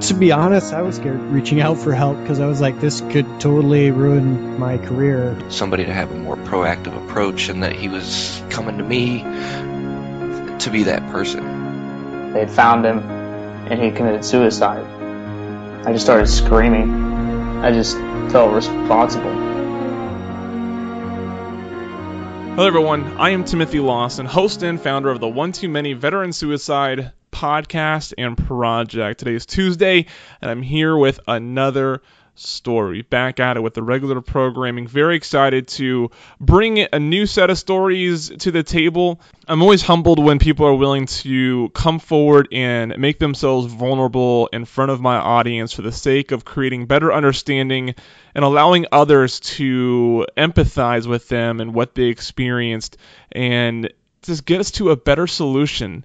To be honest, I was scared reaching out for help because I was like, this could totally ruin my career. Somebody to have a more proactive approach, and that he was coming to me to be that person. They found him, and he committed suicide. I just started screaming. I just felt responsible. Hello, everyone. I am Timothy Lawson, host and founder of the One Too Many Veteran Suicide podcast and project. Today is Tuesday, and I'm here with another story. Back at it with the regular programming. Very excited to bring a new set of stories to the table. I'm always humbled when people are willing to come forward and make themselves vulnerable in front of my audience for the sake of creating better understanding and allowing others to empathize with them and what they experienced and just get us to a better solution.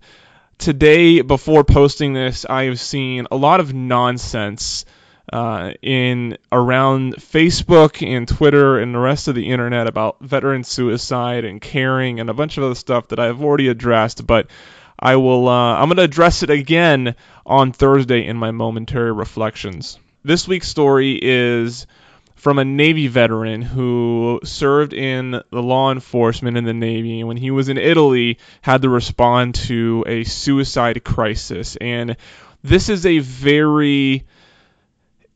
Today, before posting this, I have seen a lot of nonsense uh, in around Facebook and Twitter and the rest of the internet about veteran suicide and caring and a bunch of other stuff that I've already addressed, but I will uh, I'm going to address it again on Thursday in my momentary reflections. This week's story is from a Navy veteran who served in the law enforcement in the Navy and when he was in Italy had to respond to a suicide crisis. And this is a very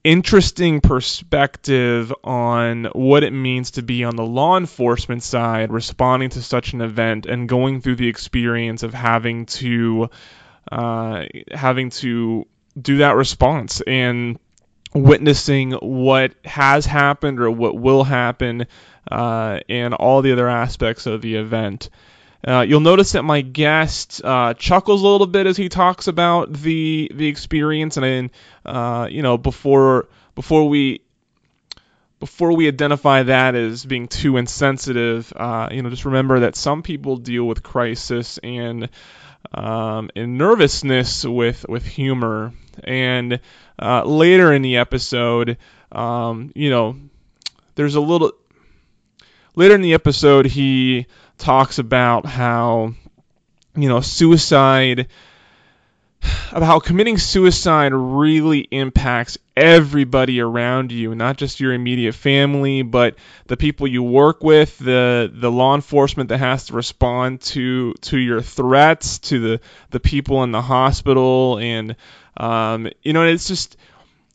interesting perspective on what it means to be on the law enforcement side, responding to such an event, and going through the experience of having to uh, having to do that response. And witnessing what has happened or what will happen uh, and all the other aspects of the event. Uh, you'll notice that my guest uh, chuckles a little bit as he talks about the the experience, and then uh, you know before before we before we identify that as being too insensitive, uh, you know, just remember that some people deal with crisis and um, and nervousness with with humor. And uh, later in the episode, um, you know, there's a little later in the episode he talks about how you know suicide about how committing suicide really impacts everybody around you, not just your immediate family, but the people you work with, the the law enforcement that has to respond to to your threats, to the the people in the hospital, and um, you know, it's just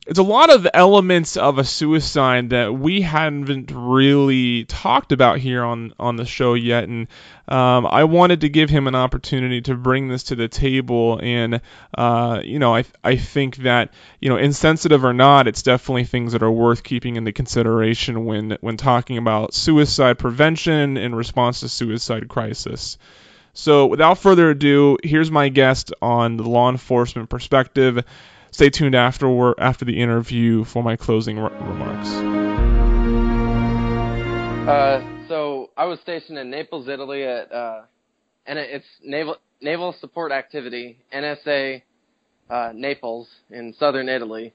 it's a lot of elements of a suicide that we haven't really talked about here on on the show yet, and um, I wanted to give him an opportunity to bring this to the table. And uh, you know, I I think that you know, insensitive or not, it's definitely things that are worth keeping into consideration when when talking about suicide prevention in response to suicide crisis. So, without further ado, here's my guest on the law enforcement perspective. Stay tuned after after the interview for my closing re- remarks. Uh, so I was stationed in Naples, Italy, at uh, and it's naval naval support activity NSA uh, Naples in southern Italy,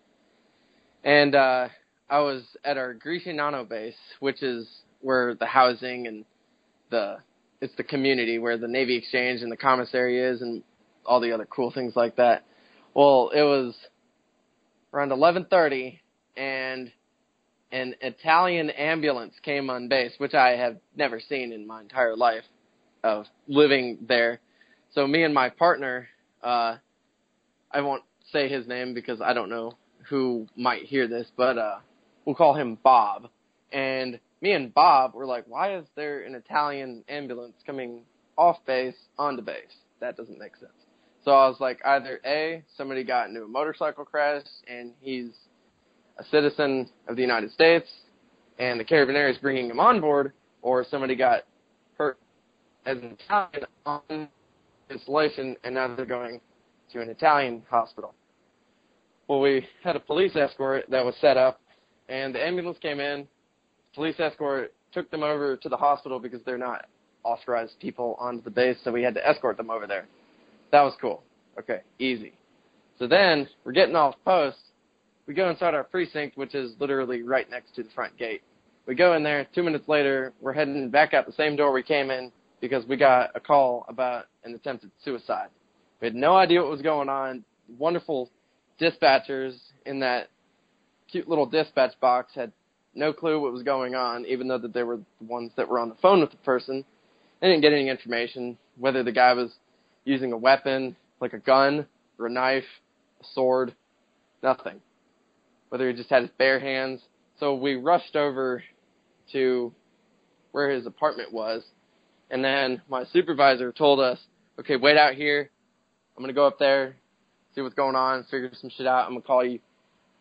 and uh, I was at our Gricignano base, which is where the housing and the it's the community where the Navy Exchange and the commissary is, and all the other cool things like that. Well, it was around 11:30, and an Italian ambulance came on base, which I have never seen in my entire life of living there. So me and my partner, uh, I won't say his name because I don't know who might hear this, but uh, we'll call him Bob. And me and Bob were like, why is there an Italian ambulance coming off base onto base? That doesn't make sense. So I was like, either A, somebody got into a motorcycle crash and he's a citizen of the United States and the Carabinieri is bringing him on board, or somebody got hurt as an Italian on installation and now they're going to an Italian hospital. Well, we had a police escort that was set up and the ambulance came in, police escort took them over to the hospital because they're not authorized people onto the base, so we had to escort them over there. That was cool. Okay, easy. So then we're getting off post. We go inside our precinct, which is literally right next to the front gate. We go in there. Two minutes later, we're heading back out the same door we came in because we got a call about an attempted suicide. We had no idea what was going on. Wonderful dispatchers in that cute little dispatch box had no clue what was going on, even though that they were the ones that were on the phone with the person. They didn't get any information whether the guy was using a weapon, like a gun or a knife, a sword, nothing. Whether he just had his bare hands. So we rushed over to where his apartment was, and then my supervisor told us, "Okay, wait out here. I'm gonna go up there, see what's going on, figure some shit out. I'm gonna call you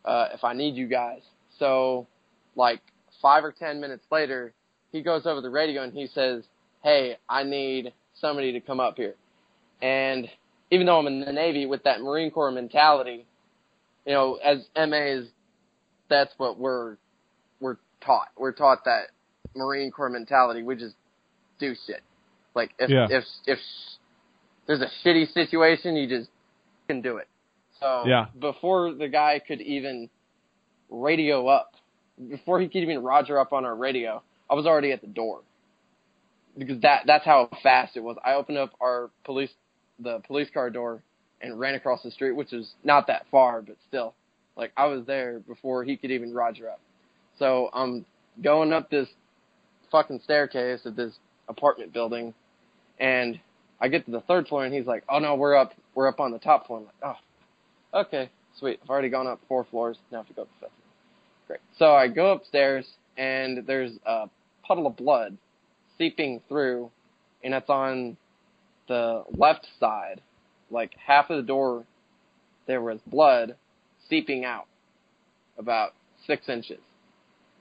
uh, if I need you guys." So, like five or ten minutes later, he goes over the radio and he says, "Hey, I need somebody to come up here." And even though I'm in the Navy with that Marine Corps mentality, you know, as MAs, that's what we're we're taught. We're taught that Marine Corps mentality. We just do shit. Like if Yeah. if if there's a shitty situation, you just can do it. So Yeah. before the guy could even radio up, before he could even Roger up on our radio, I was already at the door. Because that that's how fast it was. I opened up our police the police car door and ran across the street, which is not that far, but still. Like I was there before he could even Roger up. So I'm going up this fucking staircase of this apartment building and I get to the third floor and he's like, Oh no, we're up we're up on the top floor. I'm like, Oh, okay, sweet. I've already gone up four floors, now I have to go up the fifth. Great. So I go upstairs and there's a puddle of blood seeping through and it's on the left side. Like half of the door there was blood seeping out about six inches.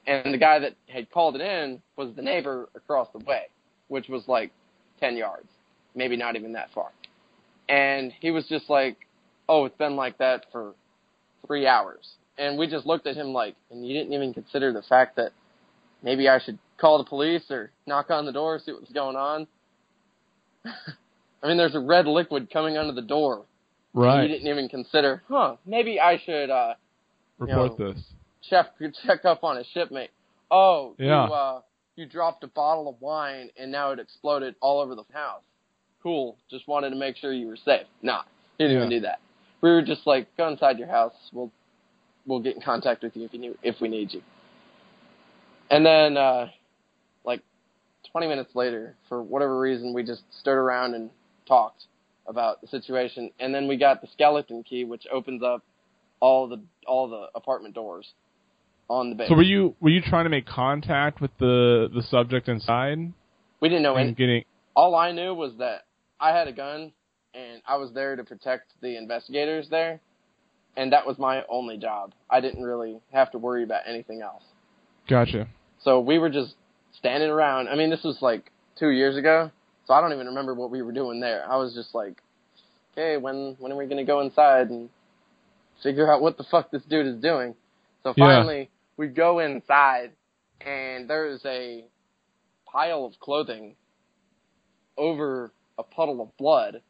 And the guy that had called it in was the neighbor across the way, which was like 10 yards, maybe not even that far. And he was just like, oh, it's been like that for three hours. And we just looked at him like, and you didn't even consider the fact that maybe I should call the police or knock on the door, see what's going on. I mean, there's a red liquid coming under the door. Right. You didn't even consider, huh, maybe I should, uh, Report know, this. check check up on a shipmate. Oh, Yeah. you uh you dropped a bottle of wine and now it exploded all over the house. Cool. Just wanted to make sure you were safe. Nah, you didn't even do that. We were just like, go inside your house. We'll we'll get in contact with you if you need, if we need you. And then uh like 20 minutes later, for whatever reason, we just stood around and talked about the situation. And then we got the skeleton key, which opens up all the all the apartment doors on the base. So were you were you trying to make contact with the the subject inside we didn't know any. getting? All I knew was that I had a gun and I was there to protect the investigators there, and that was my only job. I didn't really have to worry about anything else. Gotcha. So we were just standing around. I mean, this was like two years ago, so I don't even remember what we were doing there. I was just like, okay, when when are we gonna go inside and figure out what the fuck this dude is doing? So Yeah. finally, we go inside, and there's a pile of clothing over a puddle of blood,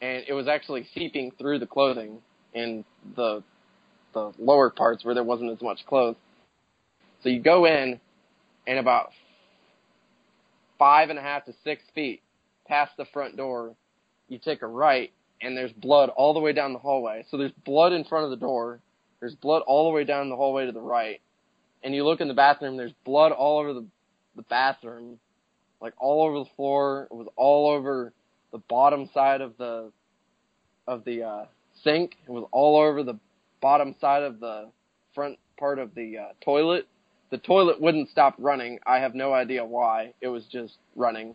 and it was actually seeping through the clothing in the the lower parts where there wasn't as much clothes. So you go in, and about five and a half to six feet past the front door, you take a right, and there's blood all the way down the hallway. So there's blood in front of the door. There's blood all the way down the hallway to the right. And you look in the bathroom, there's blood all over the, the bathroom, like all over the floor. It was all over the bottom side of the, of the, uh, sink. It was all over the bottom side of the front part of the, uh, toilet. The toilet wouldn't stop running. I have no idea why. It was just running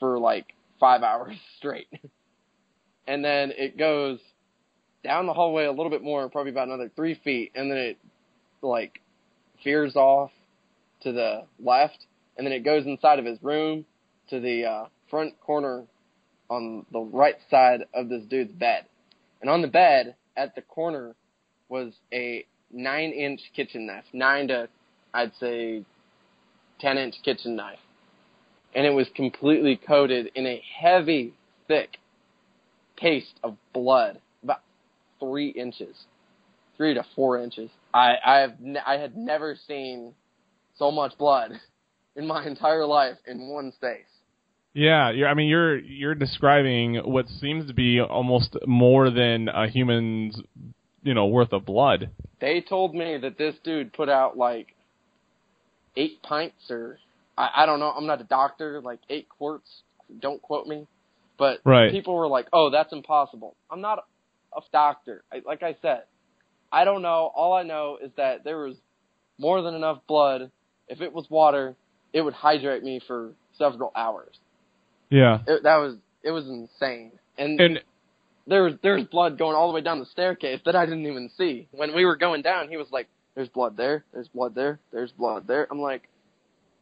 for like five hours straight. and then it goes down the hallway a little bit more, probably about another three feet, and then it like veers off to the left, and then it goes inside of his room to the uh, front corner on the right side of this dude's bed. And on the bed at the corner was a nine inch kitchen knife, nine to I'd say 10 inch kitchen knife. And it was completely coated in a heavy, thick paste of blood, about three inches, three to four inches. I I have ne- I had never seen so much blood in my entire life in one space. Yeah, you're, I mean you're you're describing what seems to be almost more than a human's, you know, worth of blood. They told me that this dude put out like eight pints or I, I don't know. I'm not a doctor. Like eight quarts. Don't quote me. But Right. people were like, "Oh, that's impossible." I'm not a doctor. I, like I said, I don't know. All I know is that there was more than enough blood. If it was water, it would hydrate me for several hours. Yeah. It, that was it was insane. And, And there was there's blood going all the way down the staircase that I didn't even see. When we were going down, he was like, "There's blood there. There's blood there. There's blood there." I'm like,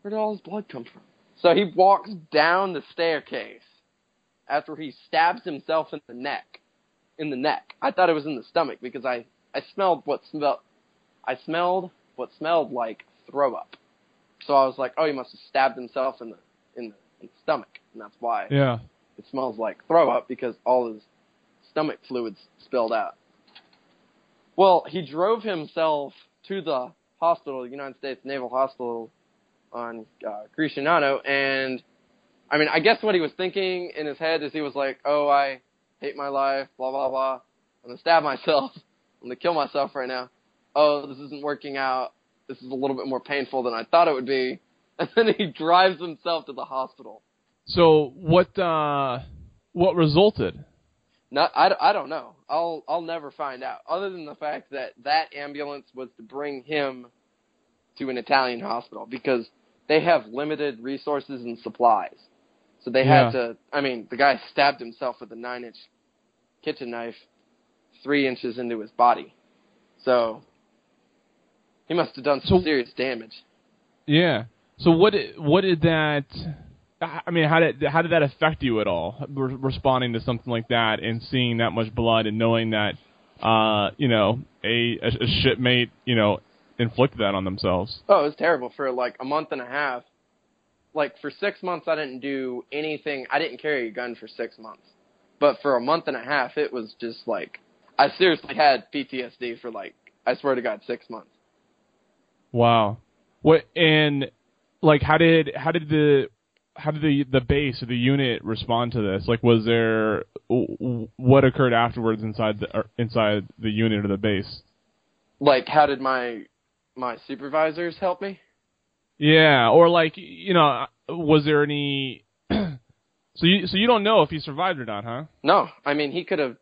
"Where did all this blood come from?" So he walks down the staircase after he stabs himself in the neck. In the neck. I thought it was in the stomach because I I smelled what smelled I smelled what smelled like throw up. So I was like, "Oh, he must have stabbed himself in the in the, the stomach, and that's why." yeah. it smells like throw up because all his stomach fluids spilled out. Well, he drove himself to the hospital, the United States Naval Hospital on uh, Gricignano, and I mean, I guess what he was thinking in his head is he was like, "Oh, I hate my life, blah blah blah. I'm gonna stab myself. I'm gonna kill myself right now. Oh, this isn't working out. This is a little bit more painful than I thought it would be." And then he drives himself to the hospital. So what uh what resulted? Not, I, I don't know. I'll I'll never find out. Other than the fact that that ambulance was to bring him to an Italian hospital because they have limited resources and supplies. So they Yeah. had to. I mean, the guy stabbed himself with a nine-inch kitchen knife, three inches into his body. So he must have done some So- serious damage. Yeah. So what did, what did that I mean, how did how did that affect you at all? Re- responding to something like that and seeing that much blood and knowing that uh, you know, a, a, a shipmate, you know, inflicted that on themselves. Oh, it was terrible for like a month and a half. Like for six months, I didn't do anything. I didn't carry a gun for six months. But for a month and a half, it was just like I seriously had PTSD for like I swear to God, six months. Wow. What and like how did how did the how did the the base or the unit respond to this? Like, was there what occurred afterwards inside the inside the unit or the base? Like, how did my my supervisors help me? Yeah, or like you know, was there any? so you so you don't know if he survived or not, huh? No, I mean he could have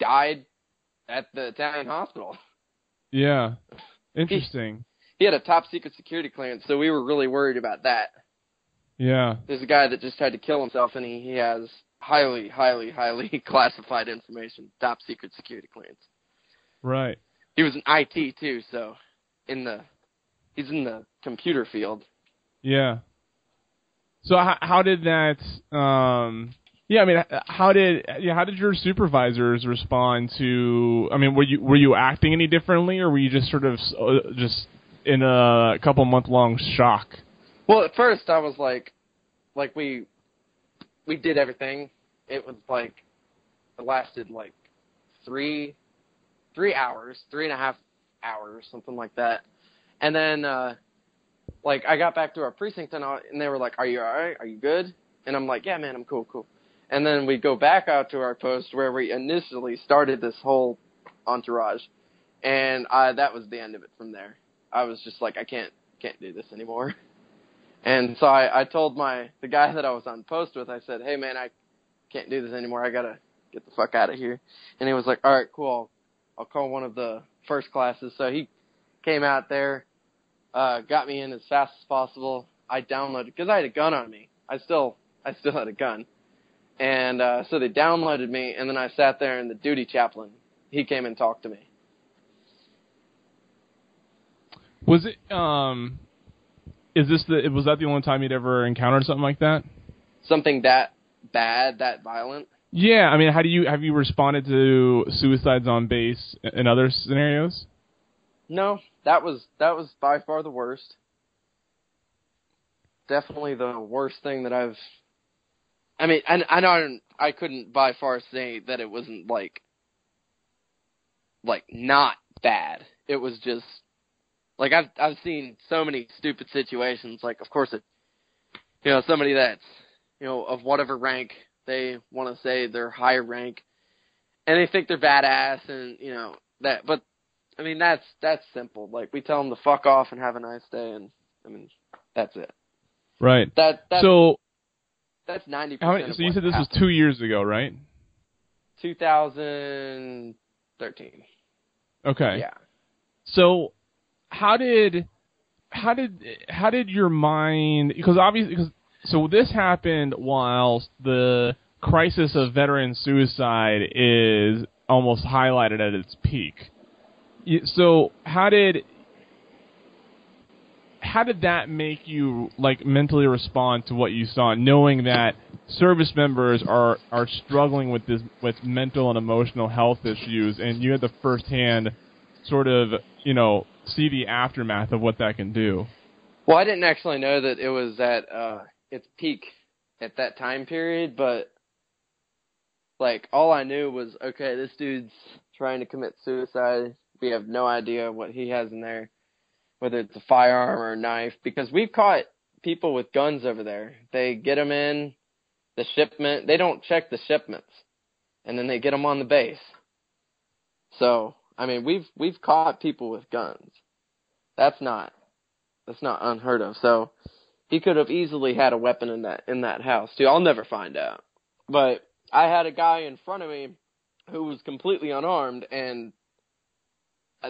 died at the Italian hospital. Yeah, interesting. He had a top secret security clearance, so we were really worried about that. Yeah, There's a guy that just had to kill himself, and he, he has highly, highly, highly classified information, top secret security clearance. right. He was in IT too, so in the he's in the computer field. Yeah. So how, how did that? Um, yeah, I mean, how did yeah, how did your supervisors respond to? I mean, were you were you acting any differently, or were you just sort of uh, just in a couple month long shock? Well, at first I was like, like we we did everything. It was like it lasted like three three hours, three and a half hours, something like that. And then uh like I got back to our precinct and I, and they were like, "Are you all right? Are you good?" And I'm like, "Yeah, man, I'm cool, cool." And then we go back out to our post where we initially started this whole entourage, and I that was the end of it. From there, I was just like, I can't can't do this anymore. And so I, I told my the guy that I was on post with, I said, "Hey man, I can't do this anymore. I gotta get the fuck out of here." And he was like, "All right, cool. I'll, I'll call one of the first classes." So he came out there, uh, got me in as fast as possible. I downloaded because I had a gun on me. I still I still had a gun, and uh, so they downloaded me, and then I sat there, and the duty chaplain he came and talked to me. Was it um? Is this the was that the only time you'd ever encountered something like that? Something that bad, that violent. Yeah, I mean, how do you have you responded to suicides on base in other scenarios? No, that was that was by far the worst. definitely the worst thing that I've. I mean, I I don't I couldn't by far say that it wasn't like like not bad. It was just like I've I've seen so many stupid situations. Like of course it, you know, somebody that's you know of whatever rank they want to say they're higher rank, and they think they're badass, and you know that. But I mean that's that's simple. Like we tell them to fuck off and have a nice day, and I mean that's it. Right. That that's so that's ninety how percent. many, so you said this was two years ago, right? 2013. Okay. Yeah. So how did how did how did your mind because obviously because so this happened whilst the crisis of veteran suicide is almost highlighted at its peak. So how did how did that make you like mentally respond to what you saw, knowing that service members are are struggling with this with mental and emotional health issues, and you had the firsthand sort of you know see the aftermath of what that can do. Well, I didn't actually know that it was at uh its peak at that time period, but like all I knew was okay, this dude's trying to commit suicide. We have no idea what he has in there, whether it's a firearm or a knife, because we've caught people with guns over there. They get them in the shipment. They don't check the shipments, and then they get them on the base. So I mean, we've we've caught people with guns. That's not that's not unheard of. So he could have easily had a weapon in that in that house too. I'll never find out. But I had a guy in front of me who was completely unarmed, and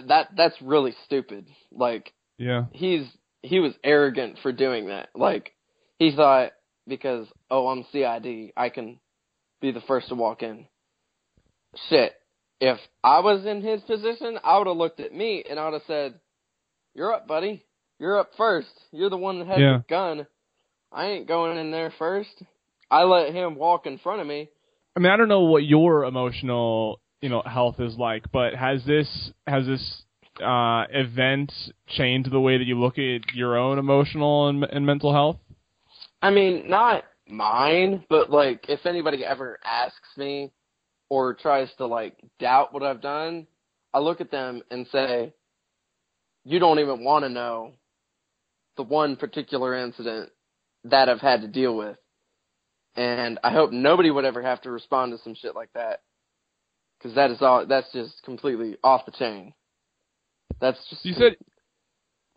that that's really stupid. Like Yeah. he's he was arrogant for doing that. Like he thought because oh I'm CID I can be the first to walk in. Shit. If I was in his position, I would have looked at me and I would have said, "You're up, buddy. You're up first. You're the one that has Yeah. the gun. I ain't going in there first. I let him walk in front of me. I mean, I don't know what your emotional, you know, health is like, but has this has this uh, event changed the way that you look at your own emotional and, and mental health? I mean, not mine, but like if anybody ever asks me or tries to like doubt what I've done, I look at them and say, "You don't even want to know the one particular incident that I've had to deal with." And I hope nobody would ever have to respond to some shit like that. Cuz that is all that's just completely off the chain. That's just You said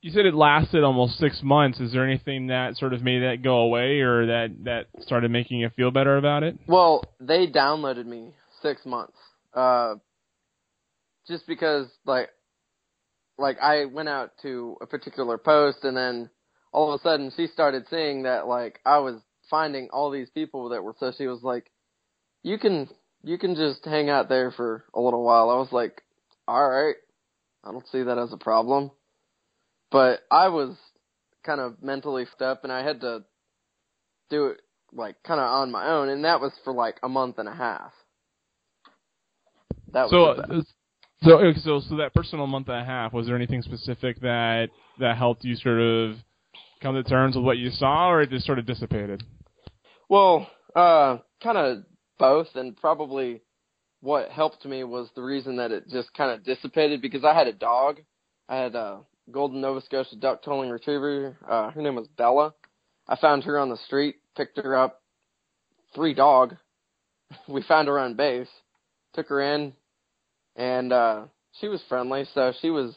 you said it lasted almost six months. Is there anything that sort of made that go away, or that that started making you feel better about it? Well, they downloaded me six months. Uh, just because like, like I went out to a particular post and then all of a sudden she started seeing that like I was finding all these people that were so she was like, you can, you can just hang out there for a little while. I was like, alright. I don't see that as a problem. But I was kind of mentally fucked up and I had to do it like kind of on my own, and that was for like a month and a half. That was So, uh, so, okay, so, so that personal month and a half, was there anything specific that that helped you sort of come to terms with what you saw, or it just sort of dissipated? well, uh, kind of both, and probably what helped me was the reason that it just kind of dissipated because I had a dog. I had a golden Nova Scotia duck tolling retriever. Uh, her name was Bella. I found her on the street, picked her up, free dog. we found her on base, took her in, and uh, she was friendly, so she was.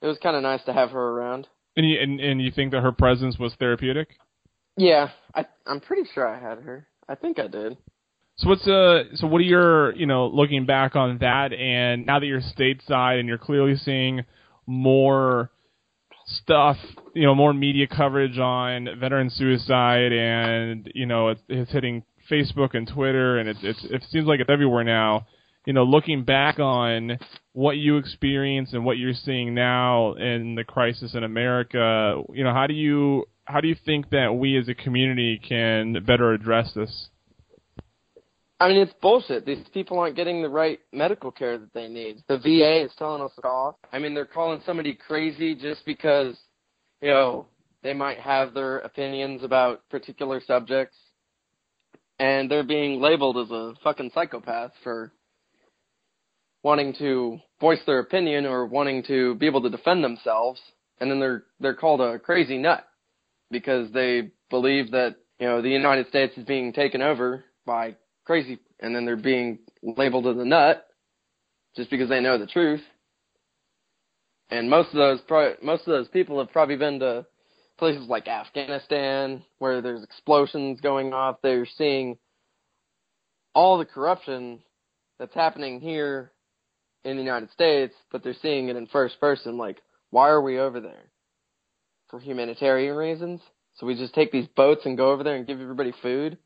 It was kind of nice to have her around. And you and, and you think that her presence was therapeutic? Yeah, I I'm pretty sure I had her. I think I did. So what's uh so what are your you know looking back on that and now that you're stateside and you're clearly seeing more stuff you know more media coverage on veteran suicide and you know it's, it's hitting Facebook and Twitter and it's, it's it seems like it's everywhere now you know looking back on what you experienced and what you're seeing now in the crisis in America you know how do you how do you think that we as a community can better address this I mean, it's bullshit. These people aren't getting the right medical care that they need. The VA is telling us off. I mean, they're calling somebody crazy just because, you know, they might have their opinions about particular subjects, and they're being labeled as a fucking psychopath for wanting to voice their opinion or wanting to be able to defend themselves, and then they're they're called a crazy nut because they believe that you know the United States is being taken over by crazy, and then they're being labeled as a nut just because they know the truth. And most of those pro- most of those people have probably been to places like Afghanistan where there's explosions going off. They're seeing all the corruption that's happening here in the United States, but they're seeing it in first person. Like, why are we over there? For humanitarian reasons? So we just take these boats and go over there and give everybody food?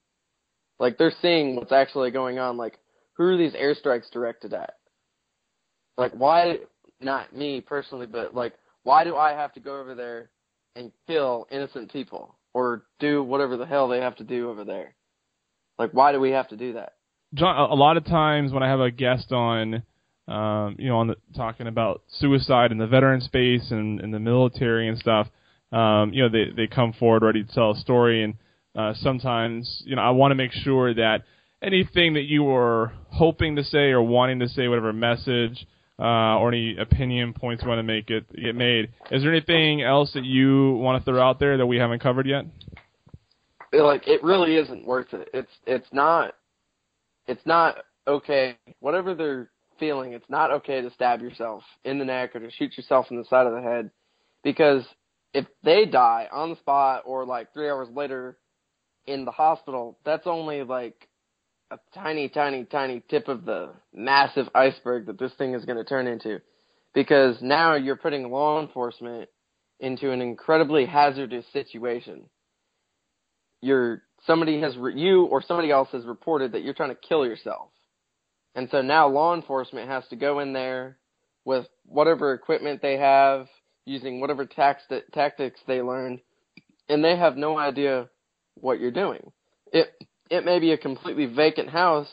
Like, they're seeing what's actually going on. Like, who are these airstrikes directed at? Like, why, not me personally, but like, why do I have to go over there and kill innocent people? Or do whatever the hell they have to do over there? Like, why do we have to do that? John, a lot of times when I have a guest on, um, you know, on the, talking about suicide in the veteran space and in the military and stuff, um, you know, they they come forward ready to tell a story, and uh, sometimes, you know, I want to make sure that anything that you were hoping to say or wanting to say, whatever message uh, or any opinion points you want to make it get made. Is there anything else that you want to throw out there that we haven't covered yet? like it really isn't worth it. It's it's not it's not okay. Whatever they're feeling, it's not okay to stab yourself in the neck or to shoot yourself in the side of the head. Because if they die on the spot or like 3 hours later in the hospital, that's only like a tiny tiny tiny tip of the massive iceberg that this thing is going to turn into. Because now you're putting law enforcement into an incredibly hazardous situation. You're somebody has re- you or somebody else has reported that you're trying to kill yourself. And so now law enforcement has to go in there with whatever equipment they have, using whatever tactics they learned, and they have no idea what you're doing. It it may be a completely vacant house,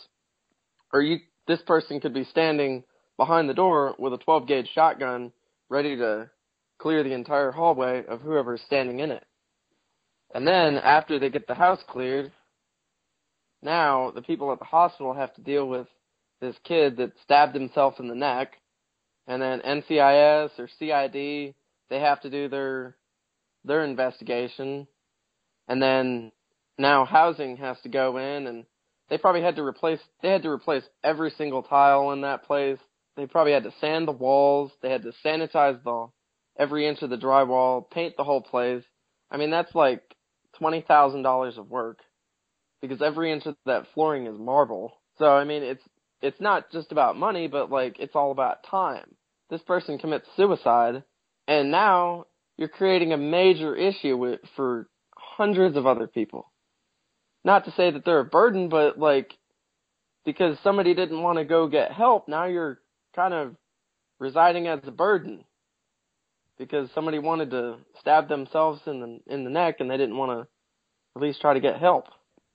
or you this person could be standing behind the door with a 12 gauge shotgun, ready to clear the entire hallway of whoever's standing in it. And then after they get the house cleared, now the people at the hospital have to deal with this kid that stabbed himself in the neck, and then NCIS or CID they have to do their their investigation, and then now housing has to go in and they probably had to replace they had to replace every single tile in that place. They probably had to sand the walls, they had to sanitize the every inch of the drywall, paint the whole place. I mean that's like twenty thousand dollars of work because every inch of that flooring is marble. So I mean, it's it's not just about money, but like it's all about time. This person commits suicide, and now you're creating a major issue with for hundreds of other people. Not to say that they're a burden, but like because somebody didn't want to go get help, now you're kind of residing as a burden because somebody wanted to stab themselves in the in the neck and they didn't want to at least try to get help.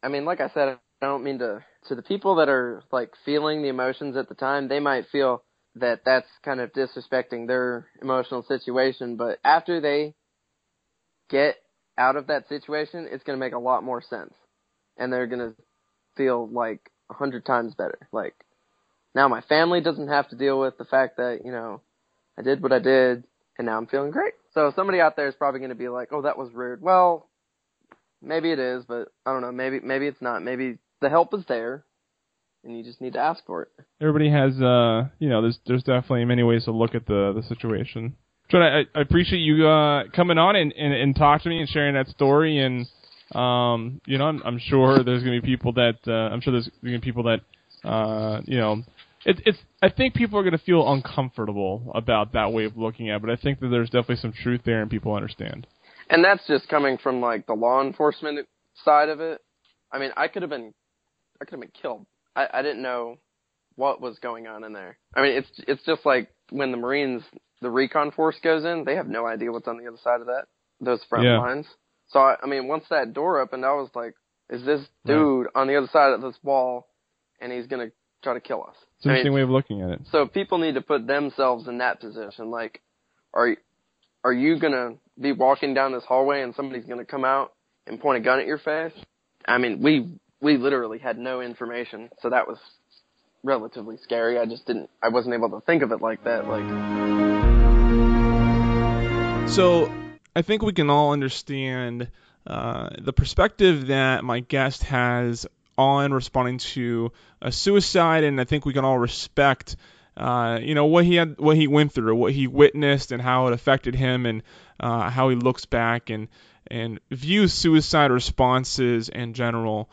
I mean, like I said, I don't mean to to the people that are like feeling the emotions at the time, they might feel that that's kind of disrespecting their emotional situation, but after they get out of that situation, it's going to make a lot more sense. And they're going to feel like a hundred times better. Like, now my family doesn't have to deal with the fact that, you know, I did what I did and now I'm feeling great. So somebody out there is probably going to be like, "Oh, that was rude." Well, maybe it is, but I don't know. Maybe maybe it's not. Maybe the help is there, and you just need to ask for it. Everybody has, uh, you know, there's there's definitely many ways to look at the the situation. John, I, I appreciate you uh, coming on and, and and talk to me and sharing that story. And um, you know, I'm, I'm sure there's going to be people that uh, I'm sure there's going to be people that uh, you know it's it's I think people are going to feel uncomfortable about that way of looking at it, but I think that there's definitely some truth there and people understand. And that's just coming from like the law enforcement side of it. I mean, I could have been I could have been killed. I I didn't know what was going on in there. I mean, it's it's just like when the Marines the recon force goes in, they have no idea what's on the other side of that those front Yeah. lines. So I, I mean, once that door opened, I was like, is this dude on the other side of this wall and he's going to try to kill us? It's an I mean, interesting way of looking at it. So people need to put themselves in that position. Like, are are you gonna be walking down this hallway and somebody's going to come out and point a gun at your face. I mean, we we literally had no information, so that was relatively scary. I just didn't I wasn't able to think of it like that like So I think we can all understand uh, the perspective that my guest has on responding to a suicide, and I think we can all respect, uh, you know, what he had, what he went through, what he witnessed, and how it affected him, and uh, how he looks back and and views suicide responses in general.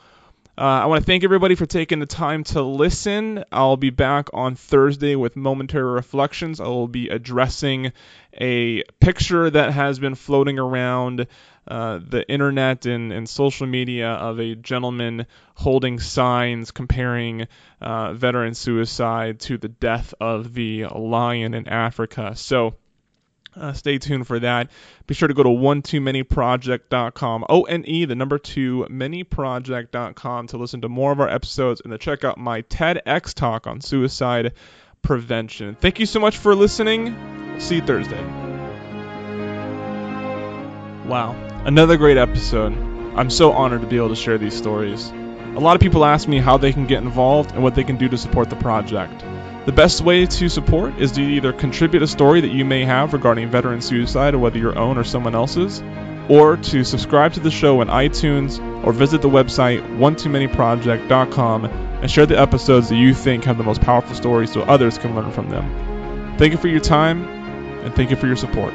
Uh, I want to thank everybody for taking the time to listen. I'll be back on Thursday with momentary reflections. I will be addressing a picture that has been floating around uh, the internet and, and social media of a gentleman holding signs comparing uh, veteran suicide to the death of the lion in Africa. So, uh, stay tuned for that. Be sure to go to one too many project.com. O N E, the number two many project.com to listen to more of our episodes and to check out my TEDx talk on suicide prevention. Thank you so much for listening. See you Thursday. Wow, another great episode. I'm so honored to be able to share these stories. A lot of people ask me how they can get involved and what they can do to support the project. The best way to support is to either contribute a story that you may have regarding veteran suicide, or whether your own or someone else's, or to subscribe to the show in iTunes or visit the website one-too-many-project.com and share the episodes that you think have the most powerful stories so others can learn from them. Thank you for your time and thank you for your support.